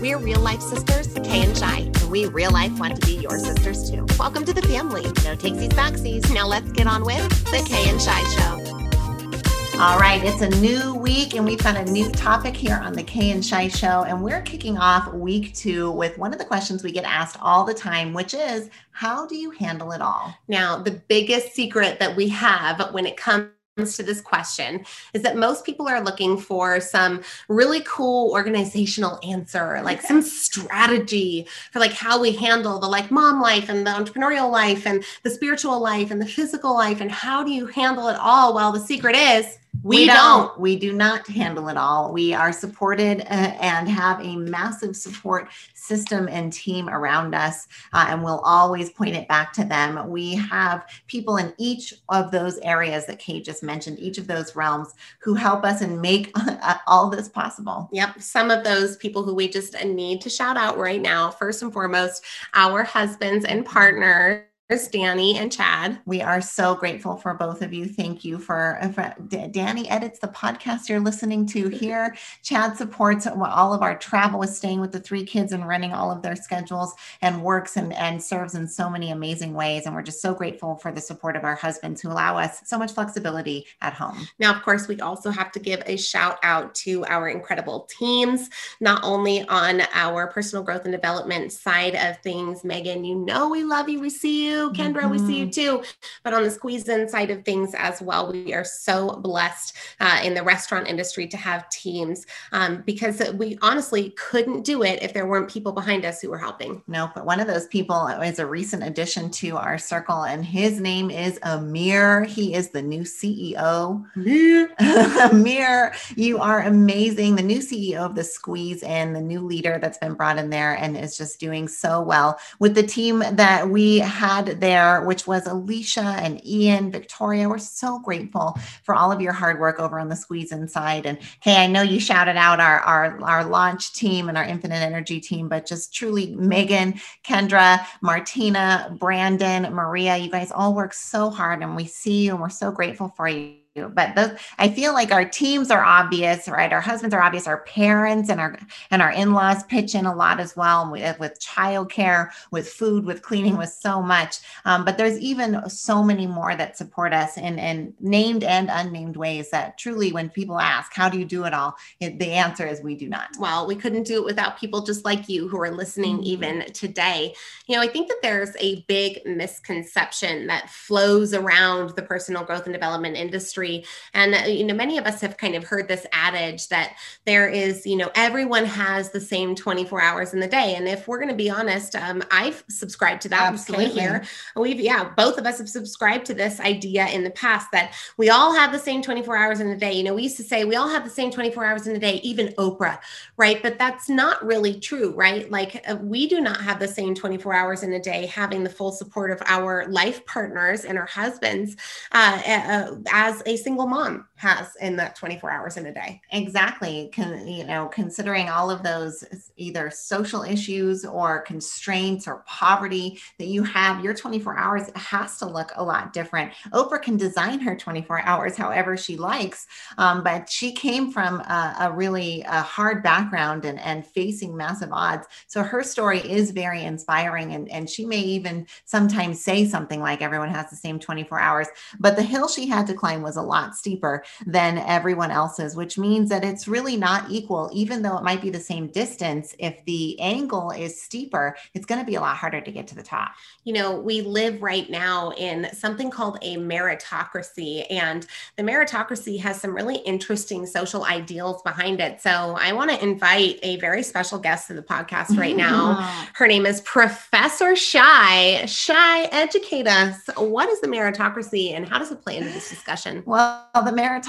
We're real life sisters, Kay and Shy, and we real life want to be your sisters too. Welcome to the family. No takesies backsies. Now let's get on with the Kay and Shy Show. All right, it's a new week, and we've got a new topic here on the Kay and Shy Show. And we're kicking off week two with one of the questions we get asked all the time, which is How do you handle it all? Now, the biggest secret that we have when it comes to this question is that most people are looking for some really cool organizational answer like some strategy for like how we handle the like mom life and the entrepreneurial life and the spiritual life and the physical life and how do you handle it all well the secret is we, we don't. don't. We do not handle it all. We are supported uh, and have a massive support system and team around us, uh, and we'll always point it back to them. We have people in each of those areas that Kay just mentioned, each of those realms, who help us and make all this possible. Yep. Some of those people who we just need to shout out right now, first and foremost, our husbands and partners there's Danny and Chad. We are so grateful for both of you. Thank you for, for Danny edits the podcast you're listening to here. Chad supports all of our travel with staying with the three kids and running all of their schedules and works and, and serves in so many amazing ways. And we're just so grateful for the support of our husbands who allow us so much flexibility at home. Now, of course, we also have to give a shout out to our incredible teams, not only on our personal growth and development side of things. Megan, you know we love you. We see you. Kendra, mm-hmm. we see you mm-hmm. too. But on the squeeze in side of things as well, we are so blessed uh, in the restaurant industry to have teams um, because we honestly couldn't do it if there weren't people behind us who were helping. No, but one of those people is a recent addition to our circle, and his name is Amir. He is the new CEO. Amir, Amir you are amazing. The new CEO of the Squeeze and the new leader that's been brought in there and is just doing so well with the team that we had there, which was Alicia and Ian, Victoria. We're so grateful for all of your hard work over on the Squeeze In side. And hey, I know you shouted out our, our, our launch team and our Infinite Energy team, but just truly Megan, Kendra, Martina, Brandon, Maria, you guys all work so hard and we see you and we're so grateful for you but those i feel like our teams are obvious right? Our husbands are obvious our parents and our and our in-laws pitch in a lot as well with, with childcare with food with cleaning with so much. Um, but there's even so many more that support us in in named and unnamed ways that truly when people ask how do you do it all? it, the answer is we do not. Well we couldn't do it without people just like you who are listening mm-hmm. even today. You know i think that there's a big misconception that flows around the personal growth and development industry And, uh, you know, many of us have kind of heard this adage that there is, you know, everyone has the same 24 hours in the day. And if we're going to be honest, um, I've subscribed to that Absolutely. here. We've, yeah, both of us have subscribed to this idea in the past that we all have the same 24 hours in the day. You know, we used to say we all have the same 24 hours in the day, even Oprah, right? But that's not really true, right? Like uh, we do not have the same 24 hours in a day, having the full support of our life partners and our husbands uh, uh, as a single mom has in that 24 hours in a day. Exactly. Can, you know, considering all of those either social issues or constraints or poverty that you have, your 24 hours has to look a lot different. Oprah can design her 24 hours however she likes, um, but she came from a, a really a hard background and, and facing massive odds. So her story is very inspiring, and, and she may even sometimes say something like everyone has the same 24 hours, but the hill she had to climb was a lot steeper than everyone else's, which means that it's really not equal, even though it might be the same distance. If the angle is steeper, it's going to be a lot harder to get to the top. You know, we live right now in something called a meritocracy, and the meritocracy has some really interesting social ideals behind it. So I want to invite a very special guest to the podcast right now. Her name is Professor Shy. Shy, educate us. What is the meritocracy and how does it play into this discussion? Well, the meritocracy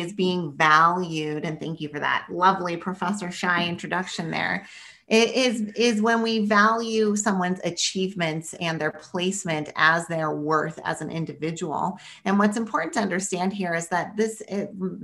is being valued, and thank you for that. Lovely Professor Shy introduction there it is is when we value someone's achievements and their placement as their worth as an individual. And what's important to understand here is that this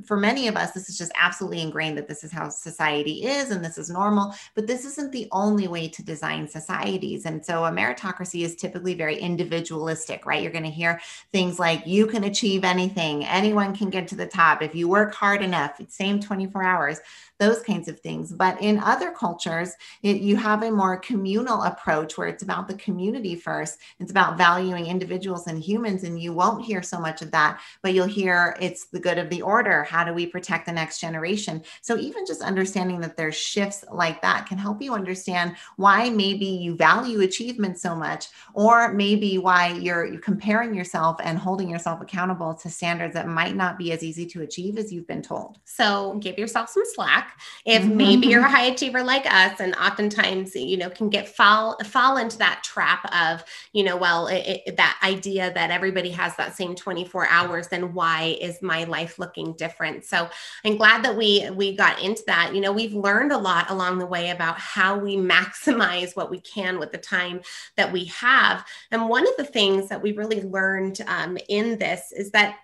for many of us this is just absolutely ingrained that this is how society is and this is normal but this isn't the only way to design societies. And so a meritocracy is typically very individualistic right? You're going to hear things like you can achieve anything. Anyone can get to the top. If you work hard enough, same 24 hours those kinds of things. But in other cultures, it, you have a more communal approach where it's about the community first. It's about valuing individuals and humans, and you won't hear so much of that, but you'll hear it's the good of the order. How do we protect the next generation? So even just understanding that there's shifts like that can help you understand why maybe you value achievement so much, or maybe why you're, you're comparing yourself and holding yourself accountable to standards that might not be as easy to achieve as you've been told. So give yourself some slack if maybe you're a high achiever like us and oftentimes you know can get fall fall into that trap of you know well it, it, that idea that everybody has that same 24 hours then why is my life looking different? So i'm glad that we we got into that. You know we've learned a lot along the way about how we maximize what we can with the time that we have. And one of the things that we really learned um, in this is that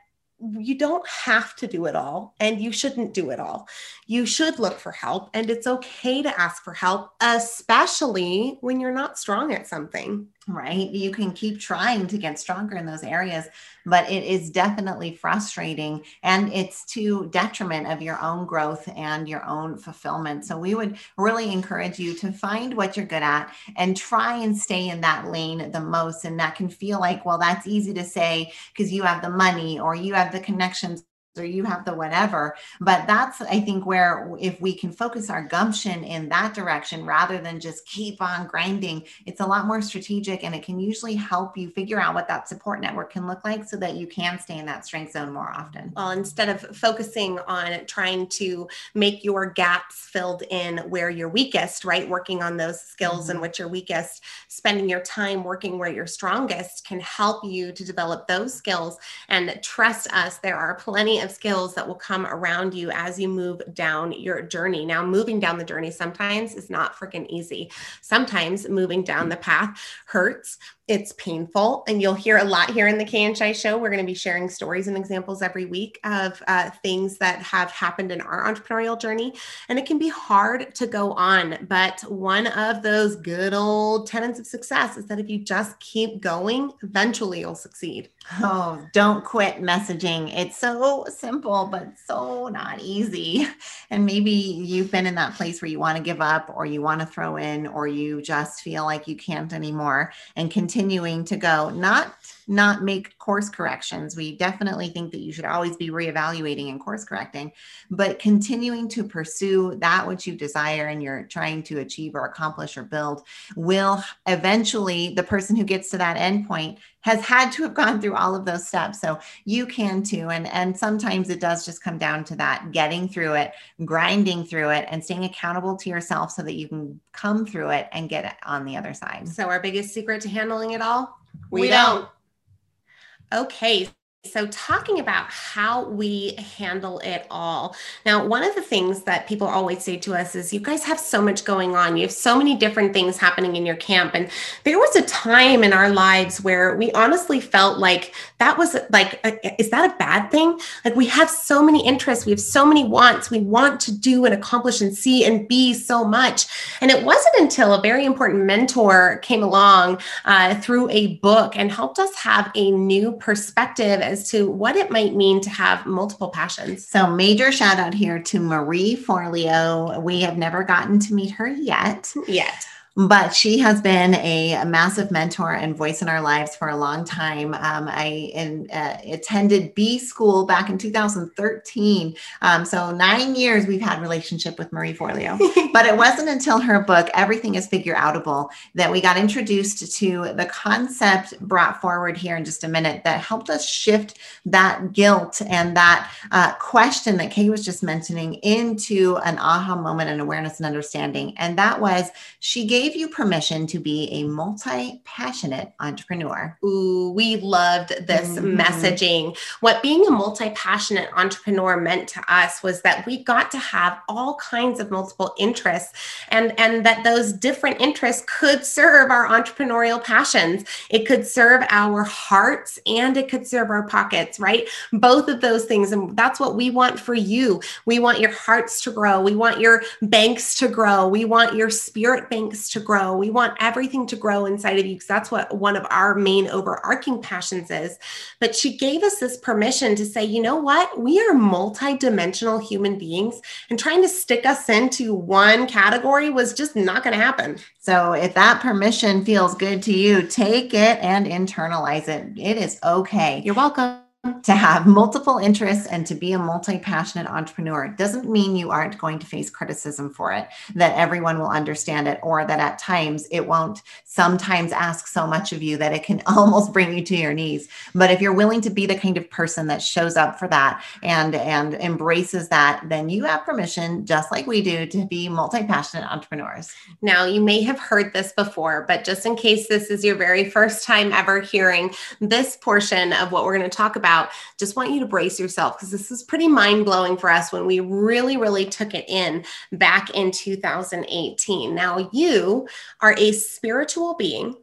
you don't have to do it all and you shouldn't do it all. You should look for help and it's okay to ask for help, especially when you're not strong at something right? You can keep trying to get stronger in those areas, but it is definitely frustrating and it's to detriment of your own growth and your own fulfillment. So we would really encourage you to find what you're good at and try and stay in that lane the most. And that can feel like, well, that's easy to say because you have the money or you have the connections or you have the whatever. But that's, I think, where if we can focus our gumption in that direction rather than just keep on grinding, it's a lot more strategic and it can usually help you figure out what that support network can look like so that you can stay in that strength zone more often. Well, instead of focusing on trying to make your gaps filled in where you're weakest, right? Working on those skills mm-hmm. in which you're weakest, spending your time working where you're strongest can help you to develop those skills. And trust us, there are plenty of skills that will come around you as you move down your journey. Now, moving down the journey sometimes is not freaking easy. Sometimes moving down the path hurts it's painful and you'll hear a lot here in the Kay and Shy show. We're going to be sharing stories and examples every week of uh, things that have happened in our entrepreneurial journey and it can be hard to go on but one of those good old tenets of success is that if you just keep going eventually you'll succeed. Oh don't quit messaging. It's so simple but so not easy. And maybe you've been in that place where you want to give up or you want to throw in or you just feel like you can't anymore and continue continuing to go, not not make course corrections. We definitely think that you should always be reevaluating and course correcting, but continuing to pursue that which you desire and you're trying to achieve or accomplish or build will eventually the person who gets to that end point has had to have gone through all of those steps. So you can too. And and sometimes it does just come down to that getting through it grinding through it and staying accountable to yourself so that you can come through it and get it on the other side. So our biggest secret to handling it all we, we don't. don't. Okay so, talking about how we handle it all. Now, one of the things that people always say to us is, You guys have so much going on. You have so many different things happening in your camp. And there was a time in our lives where we honestly felt like that was like, is that a bad thing? Like, we have so many interests, we have so many wants. We want to do and accomplish and see and be so much. And it wasn't until a very important mentor came along uh, through a book and helped us have a new perspective as to what it might mean to have multiple passions. So, major shout out here to Marie Forleo. We have never gotten to meet her yet. Yet but she has been a, a, massive mentor and voice in our lives for a long time. Um, I in, uh, attended B school back in 2013. Um, so nine years we've had relationship with Marie Forleo, but it wasn't until her book, Everything is Figure Outable, that we got introduced to the concept brought forward here in just a minute that helped us shift that guilt and that uh, question that Kay was just mentioning into an aha moment and awareness and understanding. And that was she gave gave you permission to be a multi passionate entrepreneur. Ooh, we loved this mm-hmm. messaging. What being a multi passionate entrepreneur meant to us was that we got to have all kinds of multiple interests and, and that those different interests could serve our entrepreneurial passions. It could serve our hearts and it could serve our pockets, right? Both of those things. And that's what we want for you. We want your hearts to grow. We want your banks to grow. We want your spirit banks to grow. We want everything to grow inside of you because that's what one of our main overarching passions is. But she gave us this permission to say, you know what? We are multidimensional human beings, and trying to stick us into one category was just not going to happen. So if that permission feels good to you, take it and internalize it. It is okay. You're welcome to have multiple interests and to be a multi-passionate entrepreneur doesn't mean you aren't going to face criticism for it that everyone will understand it or that at times it won't sometimes ask so much of you that it can almost bring you to your knees. But if you're willing to be the kind of person that shows up for that and and embraces that then you have permission just like we do to be multi-passionate entrepreneurs. Now you may have heard this before but just in case this is your very first time ever hearing this portion of what we're going to talk about about, just want you to brace yourself because this is pretty mind blowing for us when we really, really took it in back in 2018. Now, you are a spiritual being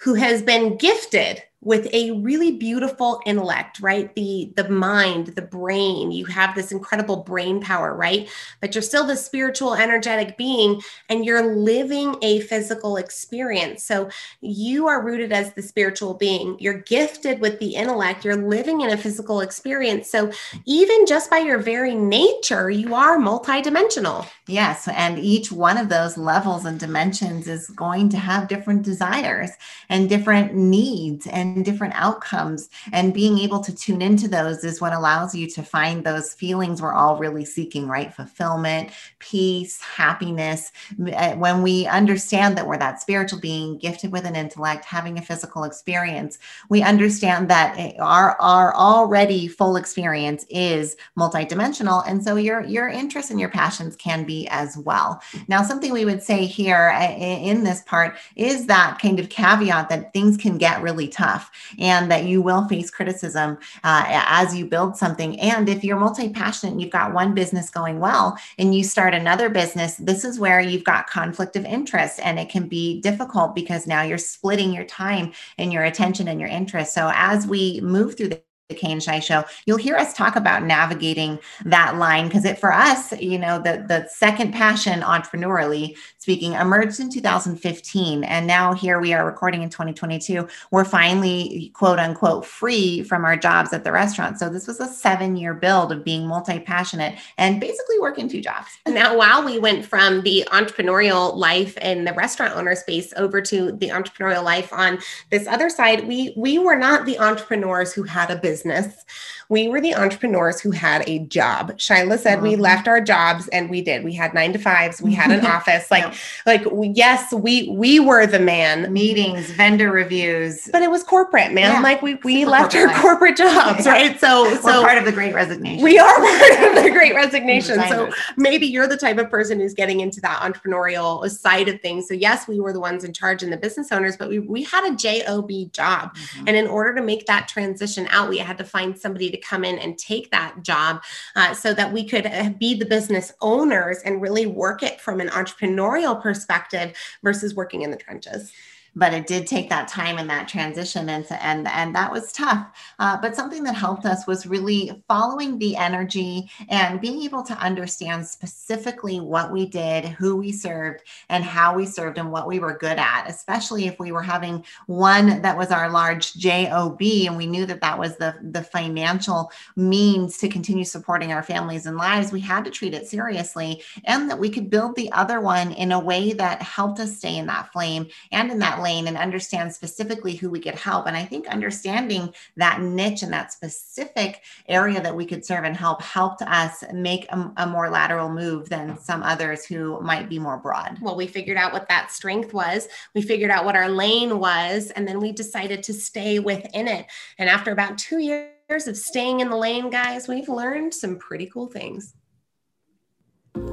who has been gifted with a really beautiful intellect right? The the mind the brain you have this incredible brain power right? But you're still the spiritual energetic being and you're living a physical experience. So you are rooted as the spiritual being. You're gifted with the intellect. You're living in a physical experience. So even just by your very nature you are multidimensional. Yes and each one of those levels and dimensions is going to have different desires and different needs and different outcomes. And being able to tune into those is what allows you to find those feelings we're all really seeking, right? Fulfillment, peace, happiness. Uh, when we understand that we're that spiritual being gifted with an intellect, having a physical experience, we understand that our, our already full experience is multidimensional. And so your, your interests and your passions can be as well. Now, something we would say here uh, in this part is that kind of caveat that things can get really tough enough and that you will face criticism uh, as you build something. And if you're multi passionate, you've got one business going well and you start another business, this is where you've got conflict of interest and it can be difficult because now you're splitting your time and your attention and your interest. So as we move through the the and Shy Show, you'll hear us talk about navigating that line because it for us, you know, the the second passion entrepreneurially speaking emerged in 2015, and now here we are recording in 2022. We're finally quote unquote free from our jobs at the restaurant. So this was a seven year build of being multi passionate and basically working two jobs. Now, while we went from the entrepreneurial life in the restaurant owner space over to the entrepreneurial life on this other side, we we were not the entrepreneurs who had a business business. We were the entrepreneurs who had a job. Shyla said mm-hmm. we left our jobs and we did. We had nine to fives. We had an office. Like, like yes, we we were the man. Meetings, vendor reviews. But it was corporate, man. Yeah. Like we we Super left our corporate jobs, yeah. right? So we're so part of the great resignation. We are part of the great resignation. so maybe you're the type of person who's getting into that entrepreneurial side of things. So yes, we were the ones in charge and the business owners, but we we had a job job. Mm-hmm. And in order to make that transition out, we had to find somebody to come in and take that job uh, so that we could uh, be the business owners and really work it from an entrepreneurial perspective versus working in the trenches but it did take that time and that transition and and and that was tough. Uh, but something that helped us was really following the energy and being able to understand specifically what we did who we served and how we served and what we were good at especially if we were having one that was our large job and we knew that that was the the financial means to continue supporting our families and lives we had to treat it seriously and that we could build the other one in a way that helped us stay in that flame and in that lane and understand specifically who we could help. And I think understanding that niche and that specific area that we could serve and help helped us make a, a more lateral move than some others who might be more broad. Well, we figured out what that strength was. We figured out what our lane was, and then we decided to stay within it. And after about two years of staying in the lane, guys, we've learned some pretty cool things.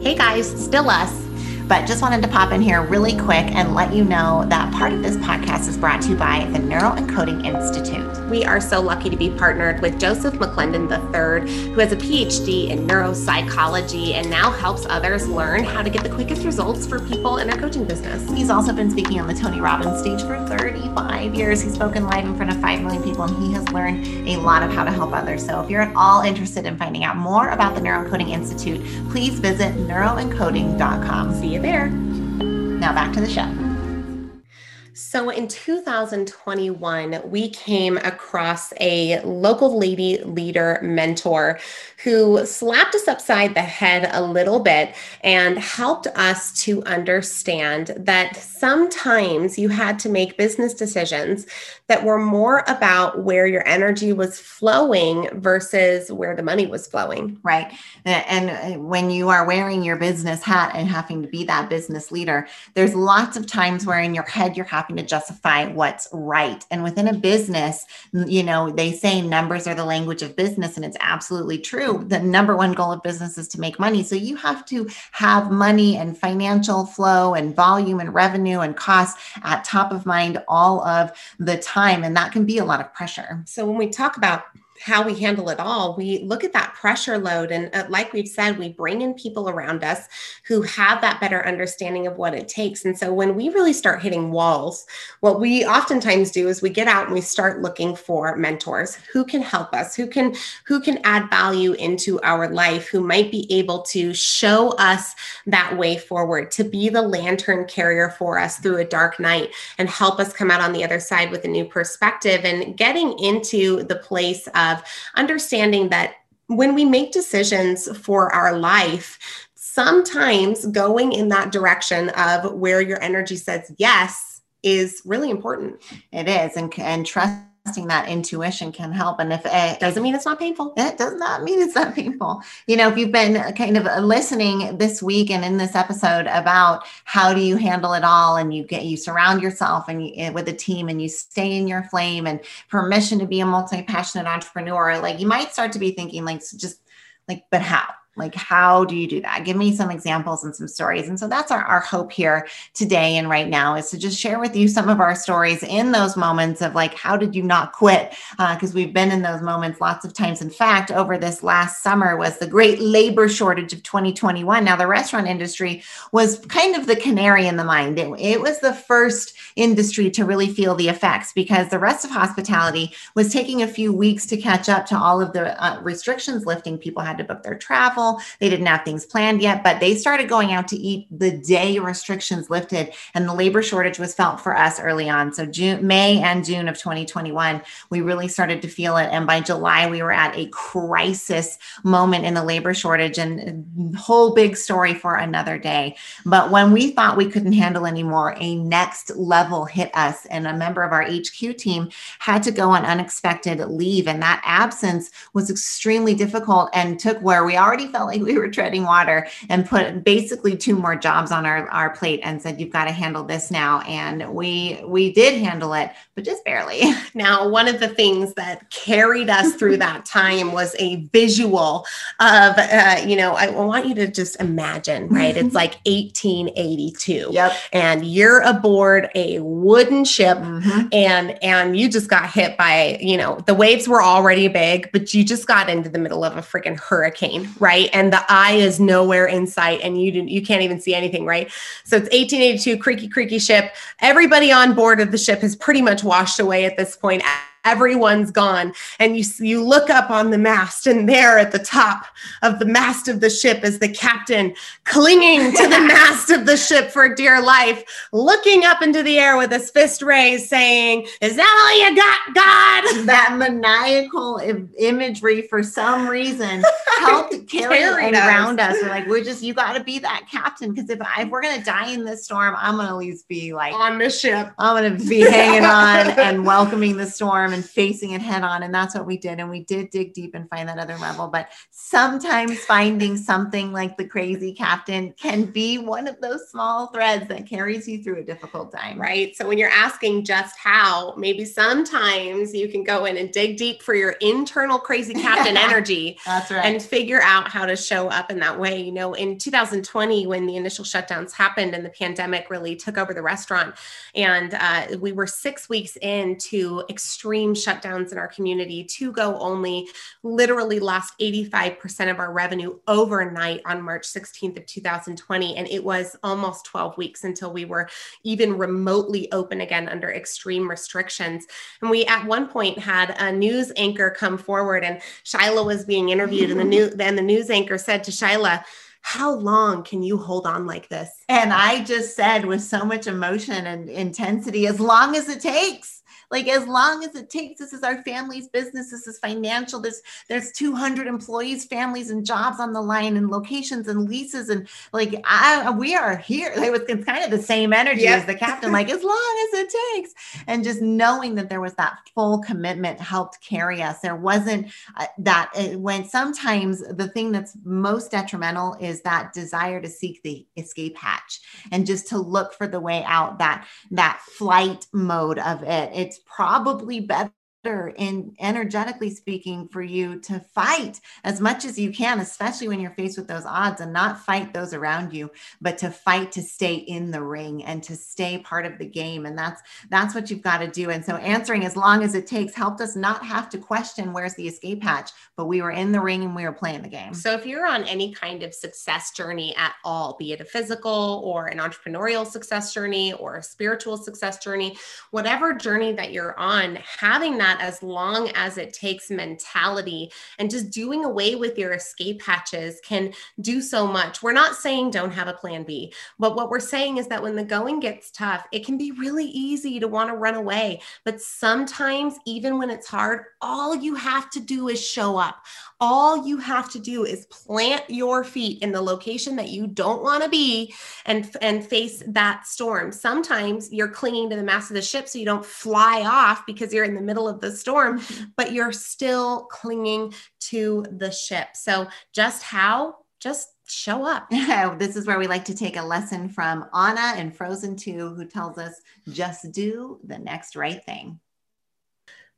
Hey guys, still us. But just wanted to pop in here really quick and let you know that part of this podcast is brought to you by the Neuroencoding Institute. We are so lucky to be partnered with Joseph McClendon III, who has a PhD in neuropsychology and now helps others learn how to get the quickest results for people in their coaching business. He's also been speaking on the Tony Robbins stage for 35 years. He's spoken live in front of 5 million people and he has learned a lot of how to help others. So if you're at all interested in finding out more about the Neuroencoding Institute, please visit neuroencoding.com. See you there. Now back to the show. So in 2021, we came across a local lady leader mentor who slapped us upside the head a little bit and helped us to understand that sometimes you had to make business decisions that were more about where your energy was flowing versus where the money was flowing. Right. And when you are wearing your business hat and having to be that business leader, there's lots of times where in your head you're having to justify what's right. And within a business, you know, they say numbers are the language of business, and it's absolutely true. The number one goal of business is to make money. So you have to have money and financial flow and volume and revenue and cost at top of mind all of the time and that can be a lot of pressure so when we talk about how we handle it all, we look at that pressure load. And uh, like we've said, we bring in people around us who have that better understanding of what it takes. And so when we really start hitting walls, what we oftentimes do is we get out and we start looking for mentors who can help us, who can who can add value into our life, who might be able to show us that way forward, to be the lantern carrier for us through a dark night and help us come out on the other side with a new perspective and getting into the place of of understanding that when we make decisions for our life, sometimes going in that direction of where your energy says yes is really important. It is. And, and trust that intuition can help. And if eh, it doesn't mean it's not painful, it does not mean it's not painful. You know, if you've been uh, kind of uh, listening this week and in this episode about how do you handle it all, and you get you surround yourself and you, eh, with a team, and you stay in your flame, and permission to be a multi passionate entrepreneur, like you might start to be thinking, like, just like, but how? Like how do you do that? Give me some examples and some stories. And so that's our, our hope here today and right now is to just share with you some of our stories in those moments of like how did you not quit? Because uh, we've been in those moments lots of times. In fact over this last summer was the great labor shortage of 2021 now the restaurant industry was kind of the canary in the mine. It, it was the first industry to really feel the effects because the rest of hospitality was taking a few weeks to catch up to all of the uh, restrictions lifting. People had to book their travel They didn't have things planned yet, but they started going out to eat the day restrictions lifted, and the labor shortage was felt for us early on. So June, May and June of 2021, we really started to feel it, and by July we were at a crisis moment in the labor shortage, and whole big story for another day. But when we thought we couldn't handle anymore, a next level hit us, and a member of our HQ team had to go on unexpected leave, and that absence was extremely difficult and took where we already felt like we were treading water and put basically two more jobs on our, our plate and said, you've got to handle this now. And we we did handle it, but just barely. Now, one of the things that carried us through that time was a visual of, uh, you know, I want you to just imagine, right? It's like 1882. Yep. And you're aboard a wooden ship mm-hmm. and and you just got hit by, you know, the waves were already big, but you just got into the middle of a freaking hurricane, right? Right? And the eye is nowhere in sight and you you can't even see anything, right? So it's 1882, creaky, creaky ship. Everybody on board of the ship has pretty much washed away at this point everyone's gone. And you you look up on the mast and there at the top of the mast of the ship is the captain clinging to the mast of the ship for dear life looking up into the air with his fist raised saying is that all you got god? That maniacal imagery for some reason helped carry around us. we're like we're just you got to be that captain because if, if we're gonna die in this storm i'm gonna at least be like on the ship. I'm gonna be hanging on and welcoming the storm and facing it head on. And that's what we did. And we did dig deep and find that other level. But sometimes finding something like the crazy captain can be one of those small threads that carries you through a difficult time. Right. So when you're asking just how, maybe sometimes you can go in and dig deep for your internal crazy captain energy. That's right. And figure out how to show up in that way. You know, in 2020, when the initial shutdowns happened and the pandemic really took over the restaurant, and uh, we were six weeks into extreme extreme shutdowns in our community, to go only, literally lost 85% of our revenue overnight on March 16th of 2020. And it was almost 12 weeks until we were even remotely open again under extreme restrictions. And we at one point had a news anchor come forward and Shyla was being interviewed and the new then the news anchor said to Shyla, how long can you hold on like this? And I just said with so much emotion and intensity, as long as it takes like as long as it takes this is our family's business this is financial this there's 200 employees families and jobs on the line and locations and leases and like I, we are here. Like it's kind of the same energy as the captain like as long as it takes. And just knowing that there was that full commitment helped carry us. There wasn't uh, that uh, when sometimes the thing that's most detrimental is that desire to seek the escape hatch and just to look for the way out that that flight mode of it. It's probably better in energetically speaking for you to fight as much as you can especially when you're faced with those odds and not fight those around you but to fight to stay in the ring and to stay part of the game. And that's that's what you've got to do. And so answering as long as it takes helped us not have to question where's the escape hatch but we were in the ring and we were playing the game. So if you're on any kind of success journey at all be it a physical or an entrepreneurial success journey or a spiritual success journey whatever journey that you're on having that that as long as it takes mentality and just doing away with your escape hatches can do so much. We're not saying don't have a plan B, but what we're saying is that when the going gets tough, it can be really easy to want to run away. But sometimes, even when it's hard, all you have to do is show up. All you have to do is plant your feet in the location that you don't want to be and, and face that storm. Sometimes you're clinging to the mast of the ship so you don't fly off because you're in the middle of the storm, mm-hmm. but you're still clinging to the ship. So, just how? Just show up. this is where we like to take a lesson from Anna in Frozen 2, who tells us just do the next right thing.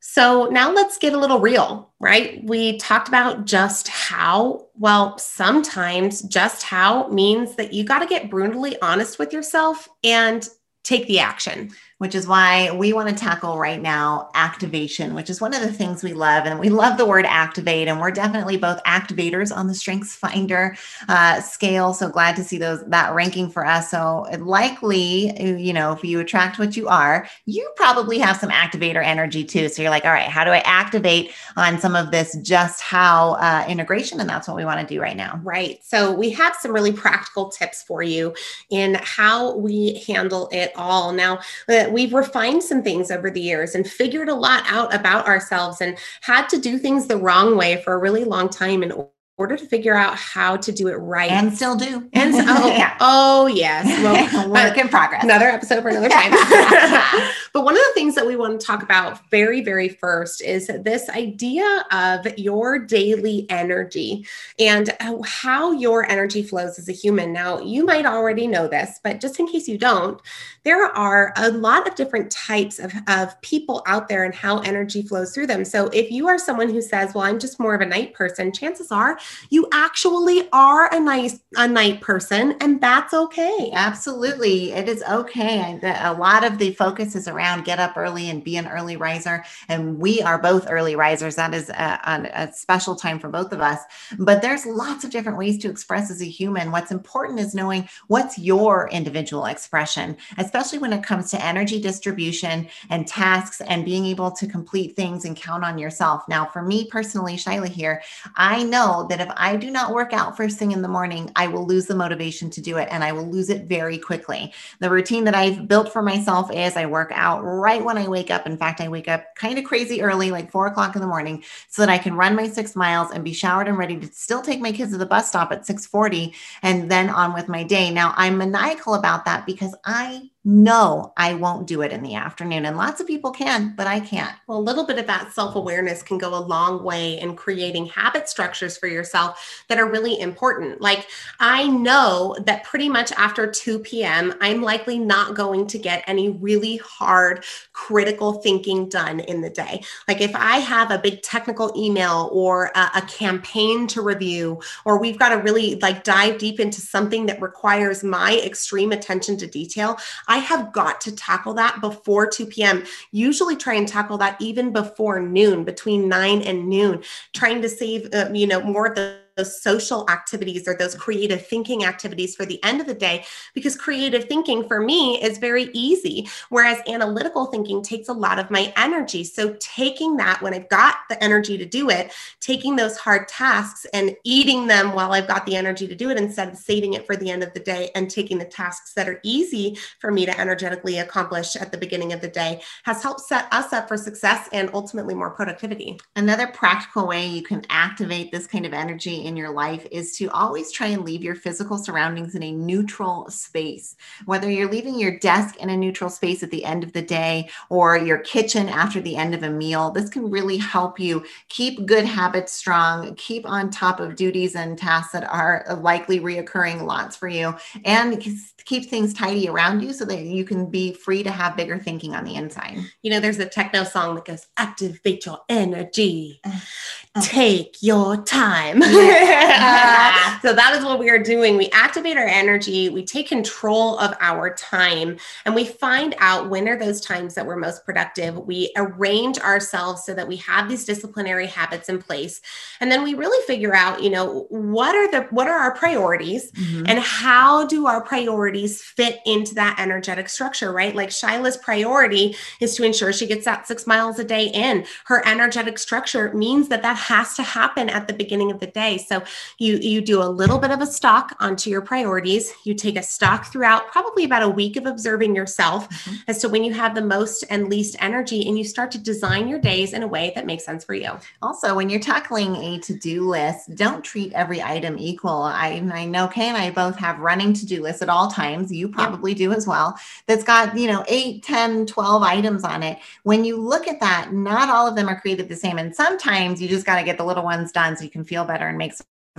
So now let's get a little real, right? We talked about just how. Well, sometimes just how means that you got to get brutally honest with yourself and take the action which is why we want to tackle right now activation, which is one of the things we love. And we love the word activate. And we're definitely both activators on the Strengths Finder uh, scale. So glad to see those that ranking for us. So likely, you know, if you attract what you are, you probably have some activator energy too. So you're like, all right, how do I activate on some of this just how uh, integration? And that's what we want to do right now. Right. So we have some really practical tips for you in how we handle it all. Now, uh, we've refined some things over the years and figured a lot out about ourselves and had to do things the wrong way for a really long time in order to figure out how to do it right. And still do. And so, oh, yeah. oh yes. Well work in progress. another episode for another time. But one of the things that we want to talk about very very first is this idea of your daily energy and uh, how your energy flows as a human. Now you might already know this but just in case you don't there are a lot of different types of, of people out there and how energy flows through them. So if you are someone who says well i'm just more of a night person chances are you actually are a nice a night person and that's okay. Absolutely. It is okay. A lot of the focus is around get up early and be an early riser and we are both early risers. That is a, a special time for both of us. But there's lots of different ways to express as a human. What's important is knowing what's your individual expression especially when it comes to energy distribution and tasks and being able to complete things and count on yourself. Now for me personally Shyla here i know that that if I do not work out first thing in the morning, I will lose the motivation to do it and I will lose it very quickly. The routine that I've built for myself is I work out right when I wake up. In fact, I wake up kind of crazy early, like four o'clock in the morning, so that I can run my six miles and be showered and ready to still take my kids to the bus stop at 640 and then on with my day. Now I'm maniacal about that because I no, I won't do it in the afternoon. And lots of people can, but I can't. Well, a little bit of that self awareness can go a long way in creating habit structures for yourself that are really important. Like, I know that pretty much after 2 p.m., I'm likely not going to get any really hard critical thinking done in the day. Like, if I have a big technical email or a, a campaign to review, or we've got to really like dive deep into something that requires my extreme attention to detail, I I have got to tackle that before 2 p.m. Usually try and tackle that even before noon, between 9 and noon, trying to save, uh, you know, more of the those social activities or those creative thinking activities for the end of the day because creative thinking for me is very easy whereas analytical thinking takes a lot of my energy. So taking that when i've got the energy to do it taking those hard tasks and eating them while i've got the energy to do it instead of saving it for the end of the day and taking the tasks that are easy for me to energetically accomplish at the beginning of the day has helped set us up for success and ultimately more productivity. Another practical way you can activate this kind of energy in your life is to always try and leave your physical surroundings in a neutral space. Whether you're leaving your desk in a neutral space at the end of the day or your kitchen after the end of a meal, this can really help you keep good habits strong, keep on top of duties and tasks that are likely reoccurring lots for you, and keep things tidy around you so that you can be free to have bigger thinking on the inside. You know, there's a techno song that goes, activate your energy. take your time. uh, so that is what we are doing. We activate our energy, we take control of our time, and we find out when are those times that we're most productive. We arrange ourselves so that we have these disciplinary habits in place. And then we really figure out, you know, what are the what are our priorities mm-hmm. and how do our priorities fit into that energetic structure, right? Like Shyla's priority is to ensure she gets that six miles a day in. Her energetic structure means that that has to happen at the beginning of the day. So you you do a little bit of a stock onto your priorities. You take a stock throughout probably about a week of observing yourself mm-hmm. as to when you have the most and least energy, and you start to design your days in a way that makes sense for you. Also, when you're tackling a to-do list, don't treat every item equal. I, I know Kay and I both have running to-do lists at all times you probably do as well that's got you know 8 10 12 items on it when you look at that not all of them are created the same and sometimes you just got to get the little ones done so you can feel better and make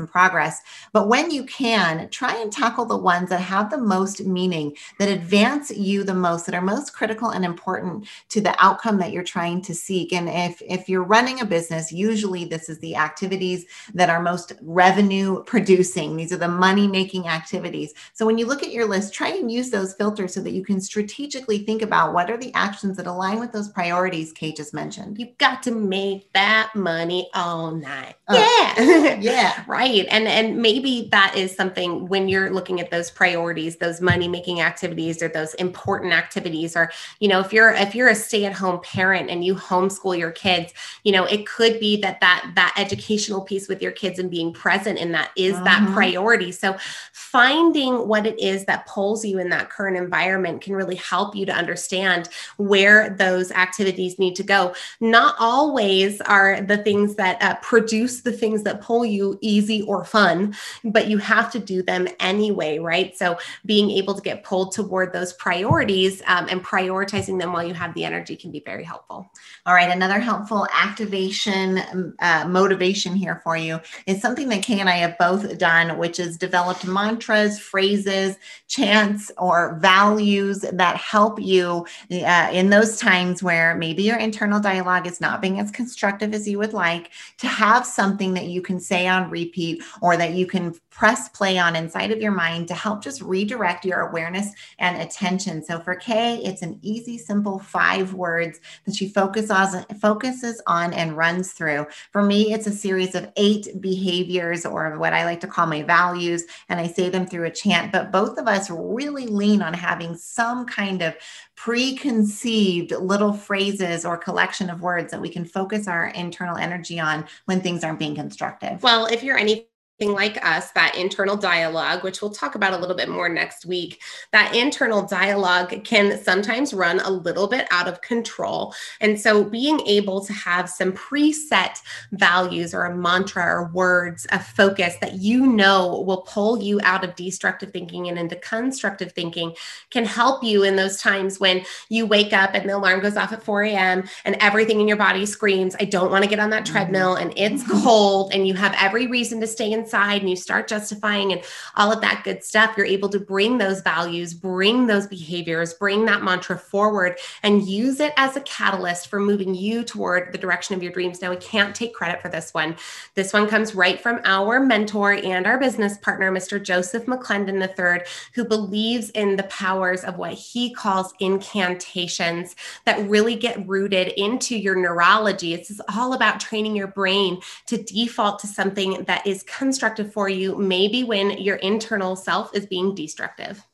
progress. But when you can, try and tackle the ones that have the most meaning, that advance you the most, that are most critical and important to the outcome that you're trying to seek. And if if you're running a business, usually this is the activities that are most revenue producing. These are the money making activities. So when you look at your list, try and use those filters so that you can strategically think about what are the actions that align with those priorities Kay just mentioned. You've got to make that money all night. Uh, yeah. yeah. right right and and maybe that is something when you're looking at those priorities those money making activities or those important activities or you know if you're if you're a stay at home parent and you homeschool your kids you know it could be that that that educational piece with your kids and being present in that is uh-huh. that mm-hmm. priority so finding what it is that pulls you in that current environment can really help you to understand where those activities need to go not always are the things that uh, produce the things that pull you easy or fun, but you have to do them anyway, right? So being able to get pulled toward those priorities um, and prioritizing them while you have the energy can be very helpful. All right, another helpful activation uh, motivation here for you is something that Kay and I have both done, which is developed mantras, phrases, chants, or values that help you uh, in those times where maybe your internal dialogue is not being as constructive as you would like to have something that you can say on repeat or that you can press play on inside of your mind to help just redirect your awareness and attention. So for Kay, it's an easy, simple five words that she focuses on, focuses on and runs through. For me, it's a series of eight behaviors or what I like to call my values, and I say them through a chant. But both of us really lean on having some kind of preconceived little phrases or collection of words that we can focus our internal energy on when things aren't being constructive. Well, if you're any like us, that internal dialogue, which we'll talk about a little bit more next week, that internal dialogue can sometimes run a little bit out of control. And so being able to have some preset values or a mantra or words of focus that you know will pull you out of destructive thinking and into constructive thinking can help you in those times when you wake up and the alarm goes off at 4 a.m. and everything in your body screams, I don't want to get on that mm-hmm. treadmill and it's cold and you have every reason to stay in inside and you start justifying and all of that good stuff, you're able to bring those values, bring those behaviors, bring that mantra forward and use it as a catalyst for moving you toward the direction of your dreams. Now, we can't take credit for this one. This one comes right from our mentor and our business partner, Mr. Joseph McClendon III, who believes in the powers of what he calls incantations that really get rooted into your neurology. It's all about training your brain to default to something that is constructive constructive for you maybe when your internal self is being destructive.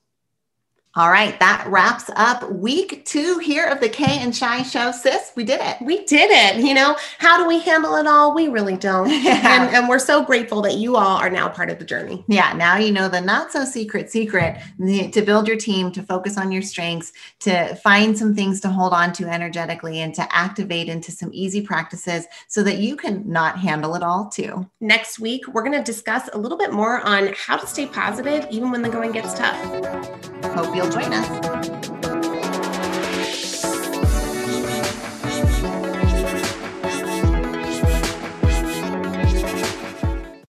All right, that wraps up week two here of the Kay and Shy Show. Sis, we did it. We did it. You know, how do we handle it all? We really don't. Yeah. And, and we're so grateful that you all are now part of the journey. Yeah, now you know the not so secret secret to build your team, to focus on your strengths, to find some things to hold on to energetically, and to activate into some easy practices so that you can not handle it all too. Next week, we're going to discuss a little bit more on how to stay positive even when the going gets tough. Hope you'll join us.